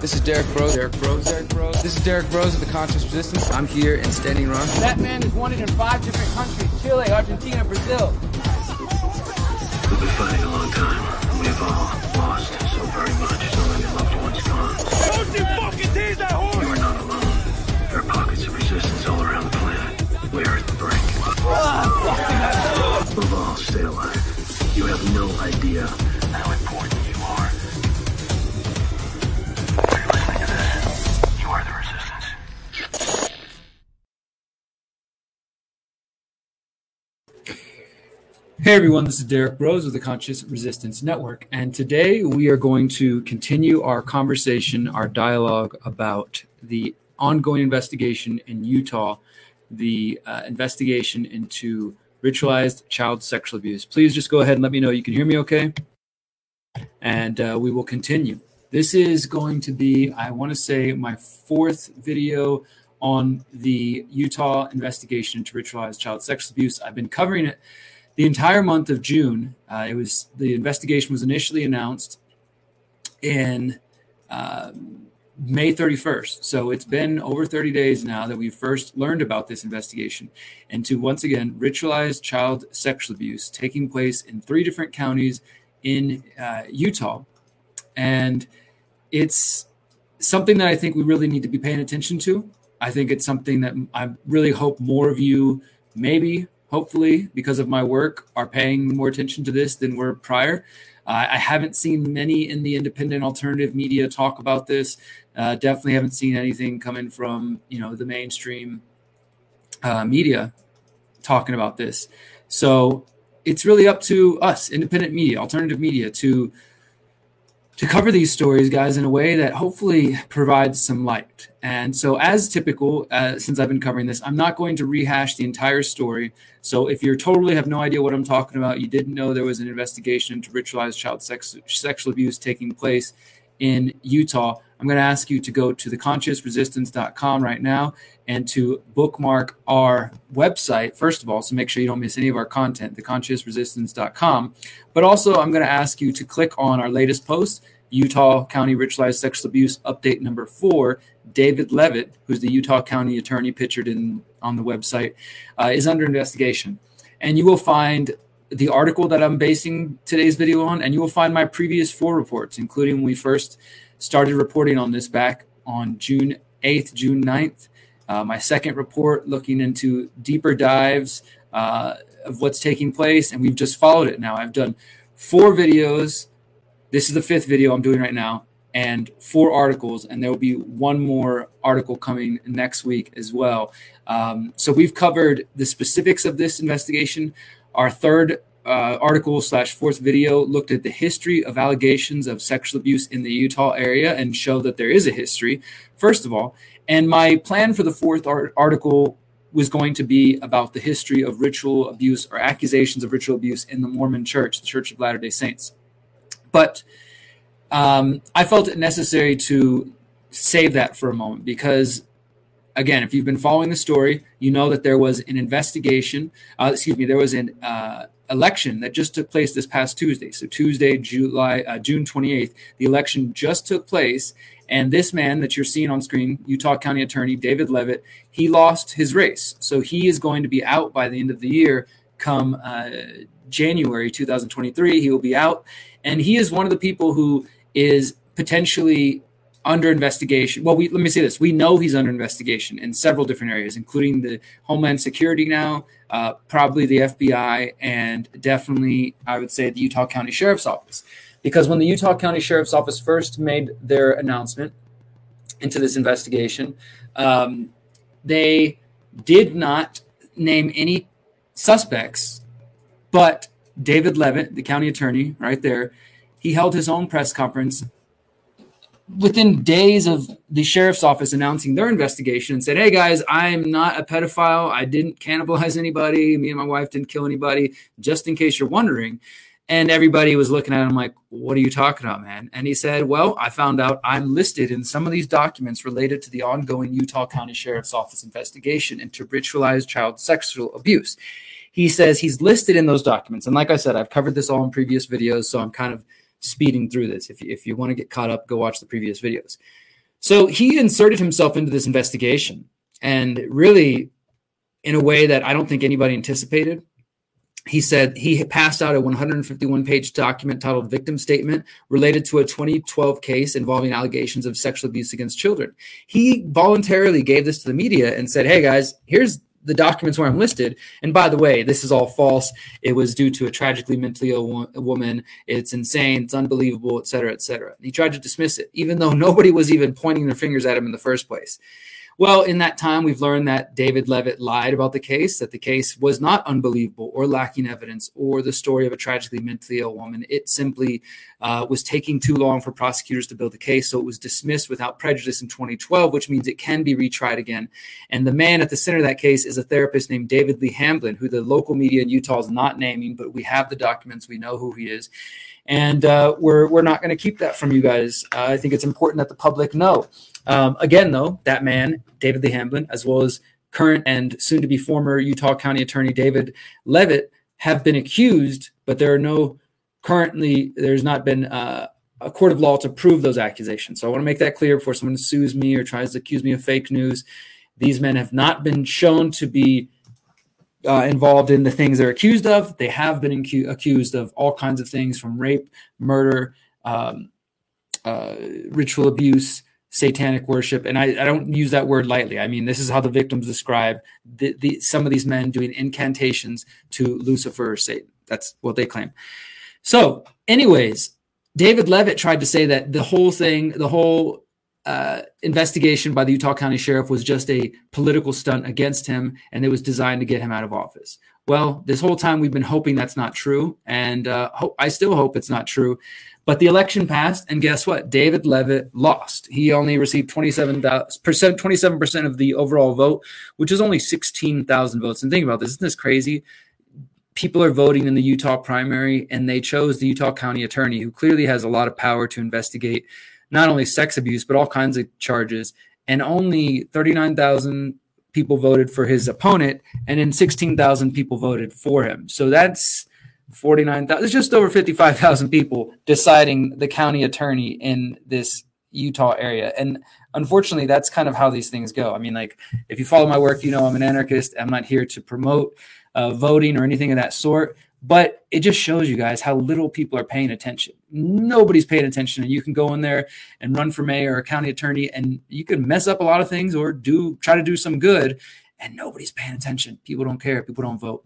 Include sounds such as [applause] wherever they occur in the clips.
This is Derrick Broze. Derrick Broze. Derrick Broze. This is Derrick Broze of the Conscious Resistance. I'm here in Standing Rock. That man is wanted in five different countries Chile, Argentina, Brazil. We've been fighting a long time. We've all lost so very much, knowing your loved ones gone. Don't you fucking tease that horse! You are not alone. There are pockets of resistance all around the planet. We are at the brink. Hey everyone, this is Derrick Broze with the Conscious Resistance Network, and today we are going to continue our conversation, our dialogue about the ongoing investigation in Utah, the uh, investigation into ritualized child sexual abuse. Please just go ahead and let me know you can hear me okay, and uh, we will continue. This is going to be, I want to say, my fourth video on the Utah investigation into ritualized child sexual abuse. I've been covering it the entire month of June. Uh, it was the investigation was initially announced in uh, May 31st. So it's been over 30 days now that we first learned about this investigation into once again ritualized child sexual abuse taking place in three different counties in uh, Utah, and it's something that I think we really need to be paying attention to. I think it's something that I really hope more of you maybe hopefully because of my work are paying more attention to this than were prior. Uh, i haven't seen many in the independent alternative media talk about this. Uh, definitely haven't seen anything coming from you know the mainstream uh, media talking about this. So it's really up to us independent media alternative media to to cover these stories, guys, in a way that hopefully provides some light. And so, as typical, uh, since I've been covering this, I'm not going to rehash the entire story. So, if you totally have no idea what I'm talking about, you didn't know there was an investigation into ritualized child sex, sexual abuse taking place in Utah, I'm going to ask you to go to theconsciousresistance.com right now and to bookmark our website, first of all, so make sure you don't miss any of our content, theconsciousresistance.com. But also, I'm going to ask you to click on our latest post, Utah County Ritualized Sexual Abuse Update Number Four. David Leavitt, who's the Utah County attorney pictured in on the website, uh, is under investigation. And you will find the article that I'm basing today's video on, and you will find my previous four reports, including when we first started reporting on this back on June 8th, June 9th. Uh, my second report looking into deeper dives uh, of what's taking place, and we've just followed it now. I've done four videos. This is the fifth video I'm doing right now, and four articles, and there will be one more article coming next week as well. Um, so we've covered the specifics of this investigation. Our third uh, article slash fourth video looked at the history of allegations of sexual abuse in the Utah area and showed that there is a history, first of all. And my plan for the fourth art- article was going to be about the history of ritual abuse or accusations of ritual abuse in the Mormon Church, the Church of Latter day Saints. But um, I felt it necessary to save that for a moment because again, if you've been following the story, you know that there was an investigation. Uh, excuse me, there was an uh, election that just took place this past Tuesday. So Tuesday, July, uh, June 28th, the election just took place. And this man that you're seeing on screen, Utah County Attorney David Leavitt, he lost his race. So he is going to be out by the end of the year. Come uh, January 2023, he will be out. And he is one of the people who is potentially under investigation. Well, we, let me say this: we know he's under investigation in several different areas, including the Homeland Security now, uh, probably the FBI, and definitely, I would say, the Utah County Sheriff's Office. Because when the Utah County Sheriff's Office first made their announcement into this investigation, um, they did not name any suspects, but David Leavitt, the county attorney, right there, he held his own press conference within days of the sheriff's office announcing their investigation and said, Hey guys, I'm not a pedophile. I didn't cannibalize anybody. Me and my wife didn't kill anybody, just in case you're wondering. And everybody was looking at him like, What are you talking about, man? And he said, Well, I found out I'm listed in some of these documents related to the ongoing Utah County Sheriff's Office investigation into ritualized child sexual abuse. He says he's listed in those documents. And like I said, I've covered this all in previous videos, so I'm kind of speeding through this. If you, if you want to get caught up, go watch the previous videos. So he inserted himself into this investigation and really in a way that I don't think anybody anticipated. He said he passed out a 151 page document titled Victim Statement related to a 2012 case involving allegations of sexual abuse against children. He voluntarily gave this to the media and said, Hey guys, here's the documents where I'm listed. And by the way, this is all false. It was due to a tragically mentally ill wo- woman. It's insane. It's unbelievable, et cetera, et cetera. He tried to dismiss it, even though nobody was even pointing their fingers at him in the first place. Well, in that time, we've learned that David Leavitt lied about the case, that the case was not unbelievable or lacking evidence or the story of a tragically mentally ill woman. It simply uh, was taking too long for prosecutors to build the case. So it was dismissed without prejudice in 2012, which means it can be retried again. And the man at the center of that case is a therapist named David Lee Hamblin, who the local media in Utah is not naming, but we have the documents. We know who he is. And uh, we're, we're not going to keep that from you guys. Uh, I think it's important that the public know. Um, again, though, that man, David Lee Hamblin, as well as current and soon to be former Utah County Attorney David Leavitt, have been accused, but there are no currently, there's not been uh, a court of law to prove those accusations. So I want to make that clear before someone sues me or tries to accuse me of fake news. These men have not been shown to be uh, involved in the things they're accused of. They have been incu- accused of all kinds of things from rape, murder, um, uh, ritual abuse, satanic worship. And I, I, don't use that word lightly. I mean this is how the victims describe the, the, some of these men doing incantations to lucifer or satan. That's what they claim. So anyways david leavitt tried to say that the whole thing the whole uh, investigation by the utah county sheriff was just a political stunt against him and it was designed to get him out of office well this whole time we've been hoping that's not true and uh, ho- i still hope it's not true but the election passed, and guess what? David Leavitt lost. He only received 27 percent, 27 percent of the overall vote, which is only 16,000 votes. And think about this: isn't this crazy? People are voting in the Utah primary, and they chose the Utah County Attorney, who clearly has a lot of power to investigate not only sex abuse but all kinds of charges. And only 39,000 people voted for his opponent, and then 16,000 people voted for him. So that's 49,000, it's just over 55,000 people deciding the county attorney in this Utah area. And unfortunately, that's kind of how these things go. I mean, like, if you follow my work, you know I'm an anarchist. I'm not here to promote uh, voting or anything of that sort. But it just shows you guys how little people are paying attention. Nobody's paying attention, and you can go in there and run for mayor or county attorney, and you can mess up a lot of things or do try to do some good, and nobody's paying attention. People don't care. People don't vote.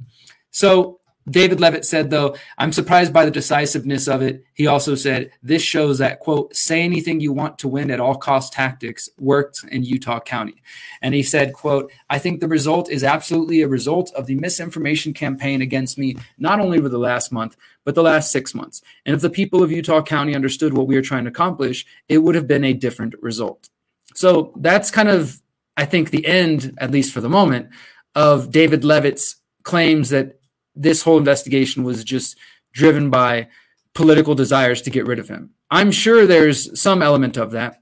So David Leavitt said, though, I'm surprised by the decisiveness of it. He also said, this shows that, quote, say anything you want to win at all cost tactics worked in Utah County. And he said, quote, I think the result is absolutely a result of the misinformation campaign against me, not only over the last month, but the last six months. And if the people of Utah County understood what we are trying to accomplish, it would have been a different result. So that's kind of, I think, the end, at least for the moment, of David Leavitt's claims that this whole investigation was just driven by political desires to get rid of him. I'm sure there's some element of that.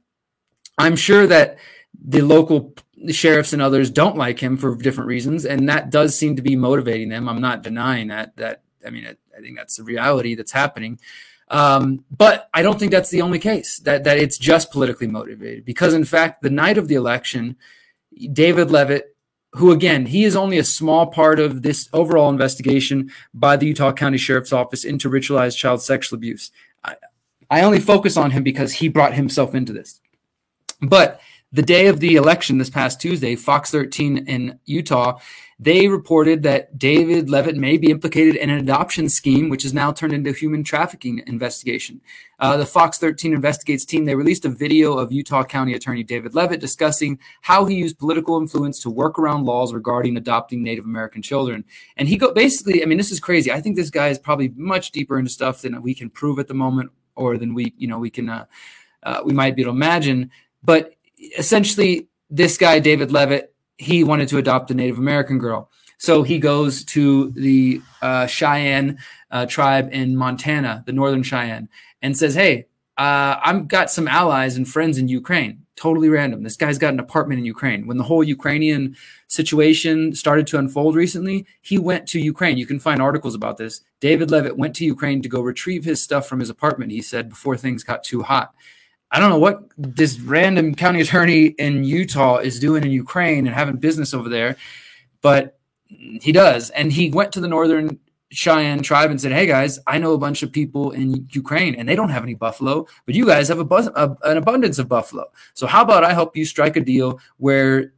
I'm sure that the local sheriffs and others don't like him for different reasons, and that does seem to be motivating them. I'm not denying that. That I mean, I, think that's the reality that's happening. Um, but I don't think that's the only case. That that it's just politically motivated because, in fact, the night of the election, David Leavitt who again, he is only a small part of this overall investigation by the Utah County Sheriff's Office into ritualized child sexual abuse. I, I only focus on him because he brought himself into this. But the day of the election this past Tuesday, Fox 13 in Utah they reported that David Leavitt may be implicated in an adoption scheme, which is now turned into a human trafficking investigation. Uh, the Fox 13 Investigates team they released a video of Utah County Attorney David Leavitt discussing how he used political influence to work around laws regarding adopting Native American children. And he go basically, I mean, this is crazy. I think this guy is probably much deeper into stuff than we can prove at the moment, or than we, you know, we can, uh, uh, we might be able to imagine. But essentially, this guy David Leavitt he wanted to adopt a Native American girl. So he goes to the uh, Cheyenne uh, tribe in Montana, the Northern Cheyenne, and says, "Hey, uh, I've got some allies and friends in Ukraine. Totally random. This guy's got an apartment in Ukraine. When the whole Ukrainian situation started to unfold recently, he went to Ukraine. You can find articles about this. David Leavitt went to Ukraine to go retrieve his stuff from his apartment. He said before things got too hot." I don't know what this random county attorney in Utah is doing in Ukraine and having business over there, but he does. And he went to the Northern Cheyenne tribe and said, Hey guys, I know a bunch of people in Ukraine and they don't have any buffalo, but you guys have a bus- a, an abundance of buffalo. So how about I help you strike a deal where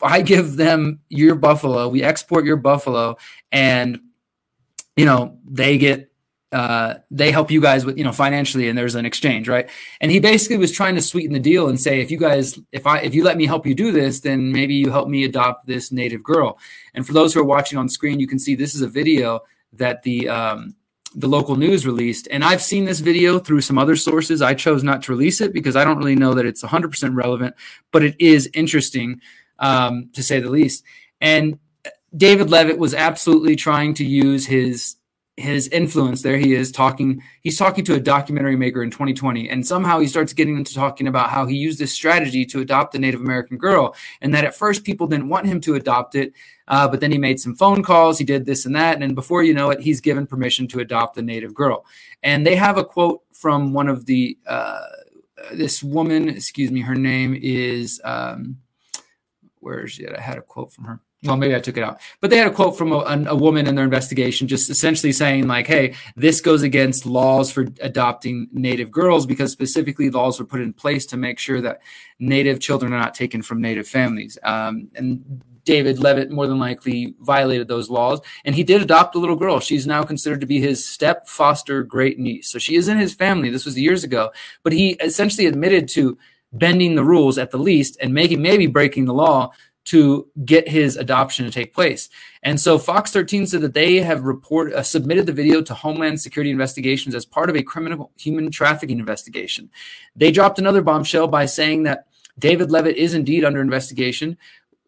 I give them your buffalo, we export your buffalo, and you know, they get uh, they help you guys with you know financially and there's an exchange right? And he basically was trying to sweeten the deal and say if you guys if i if you let me help you do this then maybe you help me adopt this native girl. And for those who are watching on screen you can see this is a video that the um, the local news released. And i've seen this video through some other sources. I chose not to release it because i don't really know that it's 100% relevant but it is interesting um, to say the least. And david leavitt was absolutely trying to use his his influence there he is talking he's talking to a documentary maker in 2020 and somehow he starts getting into talking about how he used this strategy to adopt a native american girl and that at first people didn't want him to adopt it uh, but then he made some phone calls he did this and that and before you know it he's given permission to adopt the native girl. And they have a quote from one of the uh, this woman excuse me her name is um, where is she i had a quote from her well, maybe I took it out, but they had a quote from a, a, woman in their investigation, just essentially saying like, "Hey, this goes against laws for adopting Native girls because specifically laws were put in place to make sure that Native children are not taken from Native families." Um, and David Leavitt more than likely violated those laws, and he did adopt a little girl. She's now considered to be his step foster great niece, so she is in his family. This was years ago, but he essentially admitted to bending the rules at the least and making maybe breaking the law to get his adoption to take place. And so Fox 13 said that they have report uh, submitted the video to Homeland Security investigations as part of a criminal human trafficking investigation. They dropped another bombshell by saying that David Leavitt is indeed under investigation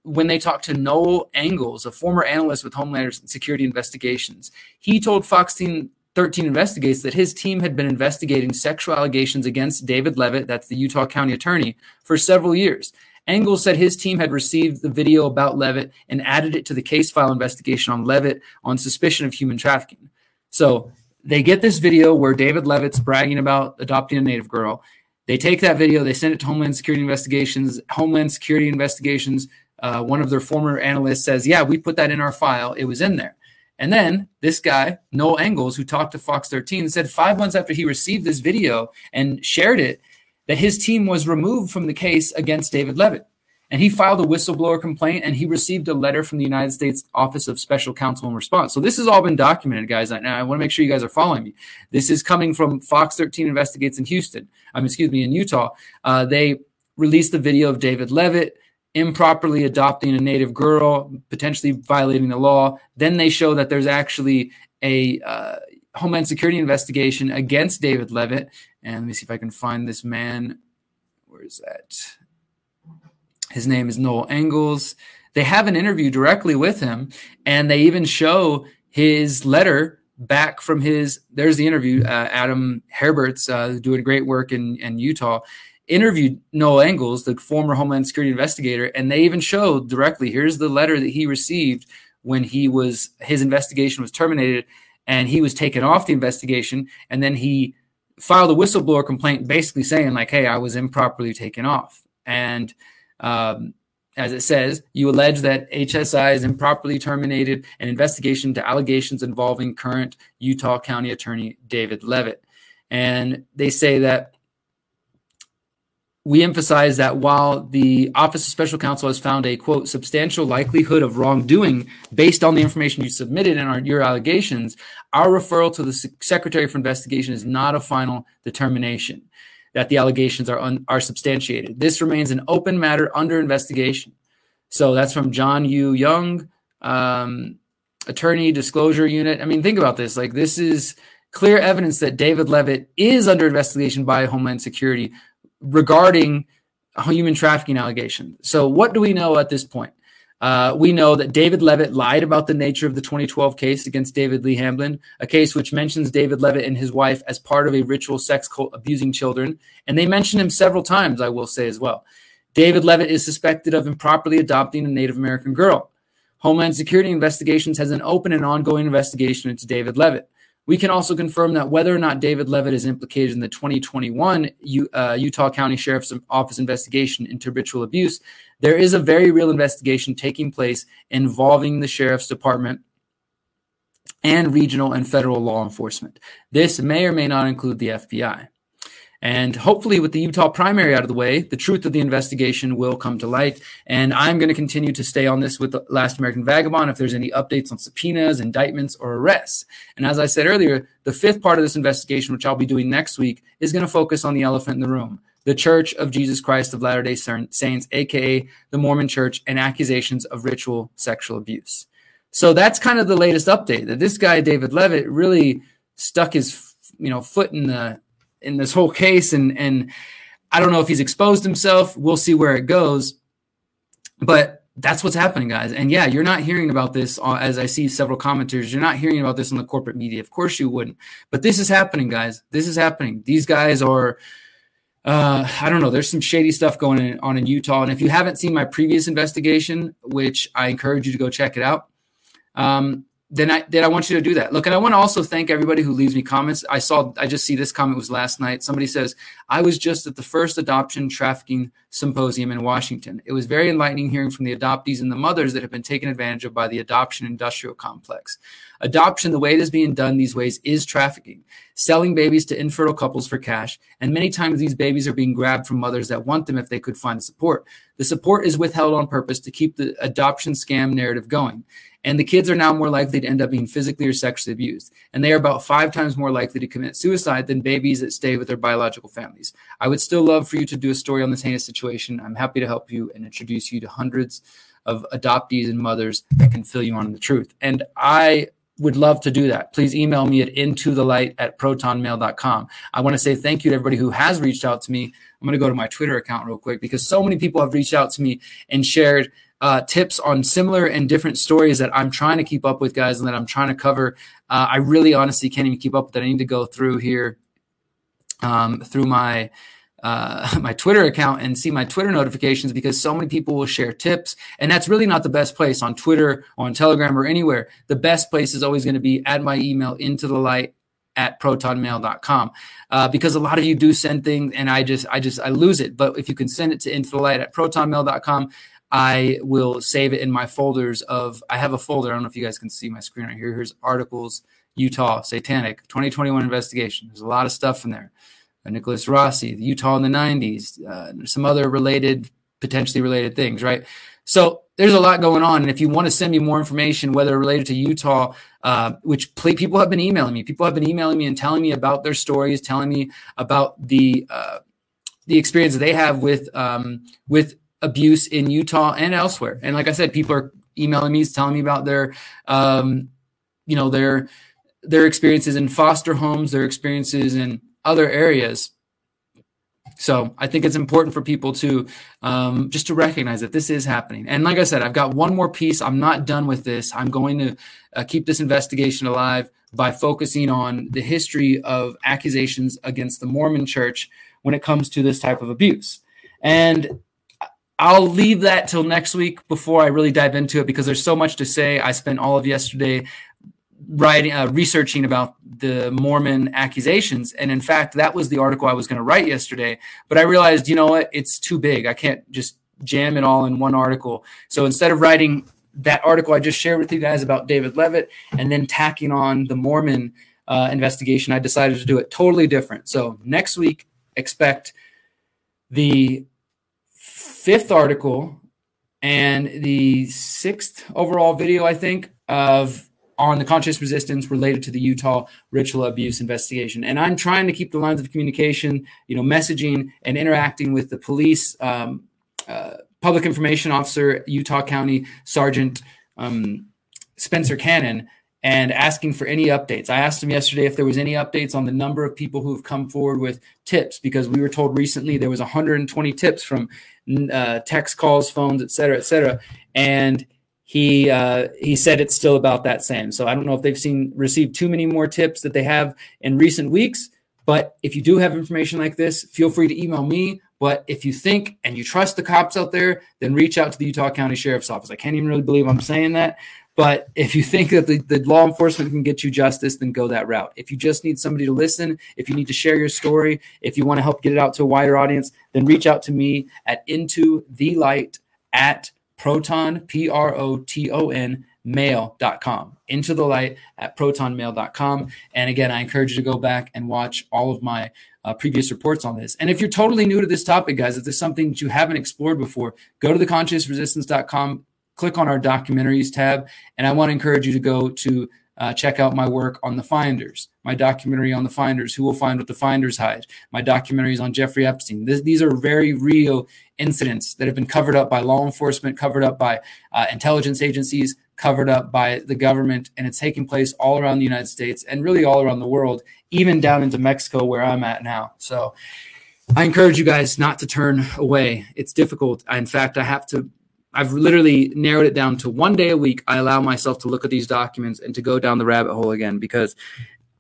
when they talked to Noel Engels, a former analyst with Homeland Security Investigations. He told Fox 13 Investigates that his team had been investigating sexual allegations against David Leavitt, that's the Utah County Attorney, for several years. Engels said his team had received the video about Leavitt and added it to the case file investigation on Leavitt on suspicion of human trafficking. So they get this video where David Leavitt's bragging about adopting a native girl. They take that video, they send it to Homeland Security Investigations. Homeland Security Investigations, uh, one of their former analysts says, Yeah, we put that in our file. It was in there. And then this guy, Noel Engels, who talked to Fox 13, said five months after he received this video and shared it, that his team was removed from the case against David Leavitt. And he filed a whistleblower complaint and he received a letter from the United States Office of Special Counsel in response. So this has all been documented, guys. Now I want to make sure you guys are following me. This is coming from Fox 13 Investigates in Houston. Mean, excuse me, in Utah. Uh, they released the video of David Leavitt improperly adopting a native girl, potentially violating the law. Then they show that there's actually a uh, Homeland Security investigation against David Leavitt and let me see if I can find this man. Where is that? His name is Noel Engels. They have an interview directly with him, and they even show his letter back from his. There's the interview. Uh, Adam Herbets, uh, doing great work in, in Utah, interviewed Noel Engels, the former Homeland Security investigator, and they even showed directly. Here's the letter that he received when he was his investigation was terminated, and he was taken off the investigation, and then he filed a whistleblower complaint basically saying like hey i was improperly taken off. And um, as it says you allege that hsi has improperly terminated an investigation to allegations involving current utah county attorney david leavitt. And they say that we emphasize that while the Office of Special Counsel has found a quote substantial likelihood of wrongdoing based on the information you submitted and our, your allegations, our referral to the Secretary for Investigation is not a final determination that the allegations are un, are substantiated. This remains an open matter under investigation. So that's from John Yu Young, um, Attorney Disclosure Unit. I mean, think about this. Like this is clear evidence that David Leavitt is under investigation by Homeland Security regarding human trafficking allegations. So, what do we know at this point? Uh, we know that David Leavitt lied about the nature of the 2012 case against David Lee Hamblin, a case which mentions David Leavitt and his wife as part of a ritual sex cult abusing children. And they mention him several times, I will say as well. David Leavitt is suspected of improperly adopting a Native American girl. Homeland Security Investigations has an open and ongoing investigation into David Leavitt. We can also confirm that whether or not David Leavitt is implicated in the 2021 U, uh, Utah County Sheriff's Office investigation into ritual abuse, there is a very real investigation taking place involving the Sheriff's Department and regional and federal law enforcement. This may or may not include the FBI. And hopefully, with the Utah primary out of the way, the truth of the investigation will come to light. And I'm going to continue to stay on this with the Last American Vagabond if there's any updates on subpoenas, indictments, or arrests. And as I said earlier, the fifth part of this investigation, which I'll be doing next week, is going to focus on the elephant in the room the Church of Jesus Christ of Latter day Saints, aka the Mormon Church, and accusations of ritual sexual abuse. So that's kind of the latest update that this guy, David Leavitt, really stuck his you know foot in the in this whole case and and I don't know if he's exposed himself. We'll see where it goes. But that's what's happening, guys. And yeah, you're not hearing about this uh, as I see several commenters. You're not hearing about this in the corporate media. Of course you wouldn't. But this is happening, guys. This is happening. These guys are uh, I don't know. There's some shady stuff going on in Utah. And if you haven't seen my previous investigation, which I encourage you to go check it out, um, then I then I want you to do that. Look, and I want to also thank everybody who leaves me comments. I saw I just see this comment was last night. Somebody says, I was just at the first adoption trafficking symposium in Washington. It was very enlightening hearing from the adoptees and the mothers that have been taken advantage of by the adoption industrial complex. Adoption, the way it is being done these ways, is trafficking, selling babies to infertile couples for cash. And many times these babies are being grabbed from mothers that want them if they could find support. The support is withheld on purpose to keep the adoption scam narrative going. And the kids are now more likely to end up being physically or sexually abused. And they are about five times more likely to commit suicide than babies that stay with their biological families. I would still love for you to do a story on this heinous situation. I'm happy to help you and introduce you to hundreds of adoptees and mothers that can fill you on the truth. And I would love to do that. Please email me at into the light at protonmail.com. I want to say thank you to everybody who has reached out to me. I'm going to go to my Twitter account real quick because so many people have reached out to me and shared uh, tips on similar and different stories that I'm trying to keep up with, guys, and that I'm trying to cover. Uh, I really honestly can't even keep up with that. I need to go through here um, through my uh, [laughs] my Twitter account and see my Twitter notifications because so many people will share tips. And that's really not the best place on Twitter, on Telegram, or anywhere. The best place is always going to be add my email into the light at protonmail.com uh, because a lot of you do send things and I just, I just, I lose it. But if you can send it to into the light at protonmail.com, I will save it in my folders of I have a folder. I don't know if you guys can see my screen right here. Here's articles, Utah, Satanic, 2021 investigation. There's a lot of stuff in there. Uh, Nicholas Rossi, Utah in the 90s, uh, some other related, potentially related things, right? So there's a lot going on. And if you want to send me more information, whether related to Utah, uh, which people have been emailing me, people have been emailing me and telling me about their stories, telling me about the uh, the experience they have with um, with abuse in Utah and elsewhere. And like I said, people are emailing me, telling me about their, um, you know, their their experiences in foster homes, their experiences in other areas. So I think it's important for people to um, just to recognize that this is happening. And like I said, I've got one more piece. I'm not done with this. I'm going to uh, keep this investigation alive by focusing on the history of accusations against the Mormon Church when it comes to this type of abuse. And I'll leave that till next week before I really dive into it because there's so much to say. I spent all of yesterday writing, uh, researching about the Mormon accusations, and in fact, that was the article I was going to write yesterday. But I realized, you know what, it's too big. I can't just jam it all in one article. So instead of writing that article I just shared with you guys about David Leavitt and then tacking on the Mormon uh, investigation, I decided to do it totally different. So next week, expect the fifth article and the sixth overall video, I think, of on the conscious resistance related to the Utah ritual abuse investigation. And I'm trying to keep the lines of communication, you know, messaging and interacting with the police, um, uh, public information officer, Utah County Sergeant um, Spencer Cannon and asking for any updates. I asked him yesterday if there was any updates on the number of people who have come forward with tips because we were told recently there was 120 tips from uh, text calls, phones, et cetera, et cetera. And he uh, he said it's still about that same. So I don't know if they've seen received too many more tips that they have in recent weeks. But if you do have information like this, feel free to email me. But if you think and you trust the cops out there, then reach out to the Utah County Sheriff's Office. I can't even really believe I'm saying that, But if you think that the, the law enforcement can get you justice, then go that route. If you just need somebody to listen, if you need to share your story, if you want to help get it out to a wider audience, then reach out to me at into the light at proton, P R O T O N, mail.com. Into the light at protonmail.com. And again, I encourage you to go back and watch all of my uh, previous reports on this. And if you're totally new to this topic, guys, if there's something that you haven't explored before, go to theconsciousresistance.com, click on our documentaries tab. And I want to encourage you to go to uh, check out my work on the finders, my documentary on the finders, who will find what the finders hide, my documentaries on Jeffrey Epstein. This, these are very real incidents that have been covered up by law enforcement, covered up by uh, intelligence agencies, covered up by the government, and it's taking place all around the United States and really all around the world, even down into Mexico, where I'm at now. So I encourage you guys not to turn away. It's difficult. in fact, I have to I've literally narrowed it down to one day a week. I allow myself to look at these documents and to go down the rabbit hole again because,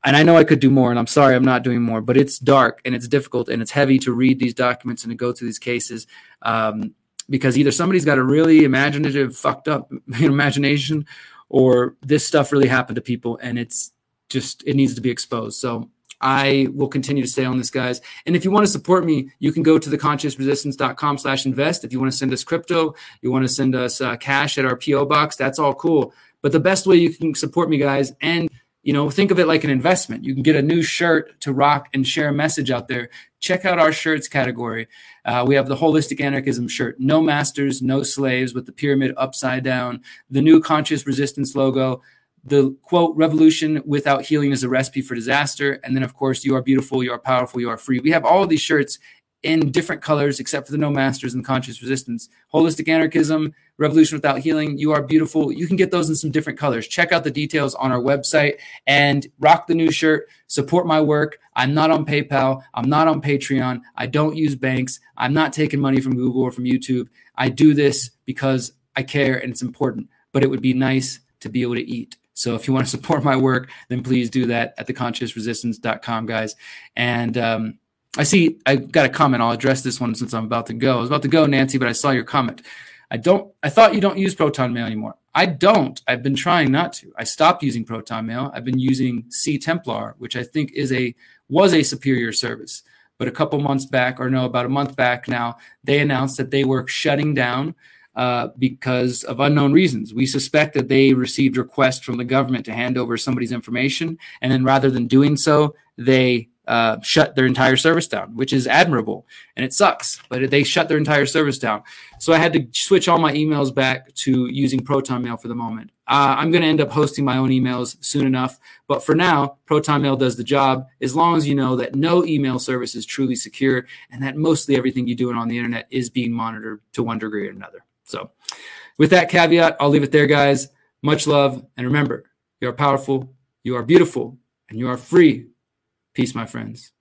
and I know I could do more, and I'm sorry I'm not doing more, but it's dark and it's difficult and it's heavy to read these documents and to go through these cases um, because either somebody's got a really imaginative, fucked up [laughs] imagination, or this stuff really happened to people and it's just it needs to be exposed. So I will continue to stay on this, guys. And if you want to support me, you can go to theconsciousresistance.com slash invest. If you want to send us crypto, you want to send us uh, cash at our PO box, that's all cool. But the best way you can support me, guys, and you know, think of it like an investment. You can get a new shirt to rock and share a message out there. Check out our shirts category. Uh, we have the holistic anarchism shirt, no masters, no slaves, with the pyramid upside down. The new conscious resistance logo the quote revolution without healing is a recipe for disaster. And then of course you are beautiful you are powerful you are free. We have all these shirts in different colors except for the no masters and conscious resistance. Holistic anarchism revolution without healing you are beautiful. You can get those in some different colors. Check out the details on our website and rock the new shirt. Support my work. I'm not on paypal. I'm not on patreon. I don't use banks. I'm not taking money from google or from youtube. I do this because i care and it's important but it would be nice to be able to eat so if you want to [laughs] support my work, then please do that at theconsciousresistance.com, guys. And um, I see I got a comment. I'll address this one since I'm about to go. I was about to go, Nancy, but I saw your comment. I don't. I thought you don't use Proton Mail anymore. I don't. I've been trying not to. I stopped using Proton Mail. I've been using CTemplar, which I think is a was a superior service. But a couple months back, or no, about a month back now, they announced that they were shutting down uh, because of unknown reasons. We suspect that they received requests from the government to hand over somebody's information, and then rather than doing so, they uh, shut their entire service down, which is admirable and it sucks, but they shut their entire service down. So I had to switch all my emails back to using Proton Mail for the moment. Uh, I'm going to end up hosting my own emails soon enough, but for now, Proton Mail does the job as long as you know that no email service is truly secure and that mostly everything you do on the internet is being monitored to one degree or another. So, with that caveat, I'll leave it there, guys. Much love. And remember, you are powerful, you are beautiful, and you are free. Peace, my friends.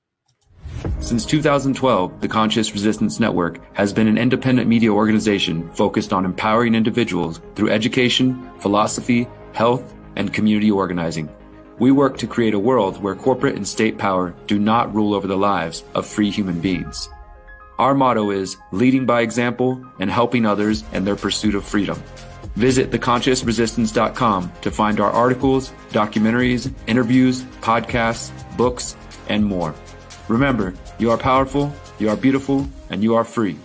Since 2012, the Conscious Resistance Network has been an independent media organization focused on empowering individuals through education, philosophy, health, and community organizing. We work to create a world where corporate and state power do not rule over the lives of free human beings. Our motto is leading by example and helping others in their pursuit of freedom. Visit theconsciousresistance.com to find our articles, documentaries, interviews, podcasts, books, and more. Remember, you are powerful, you are beautiful, and you are free.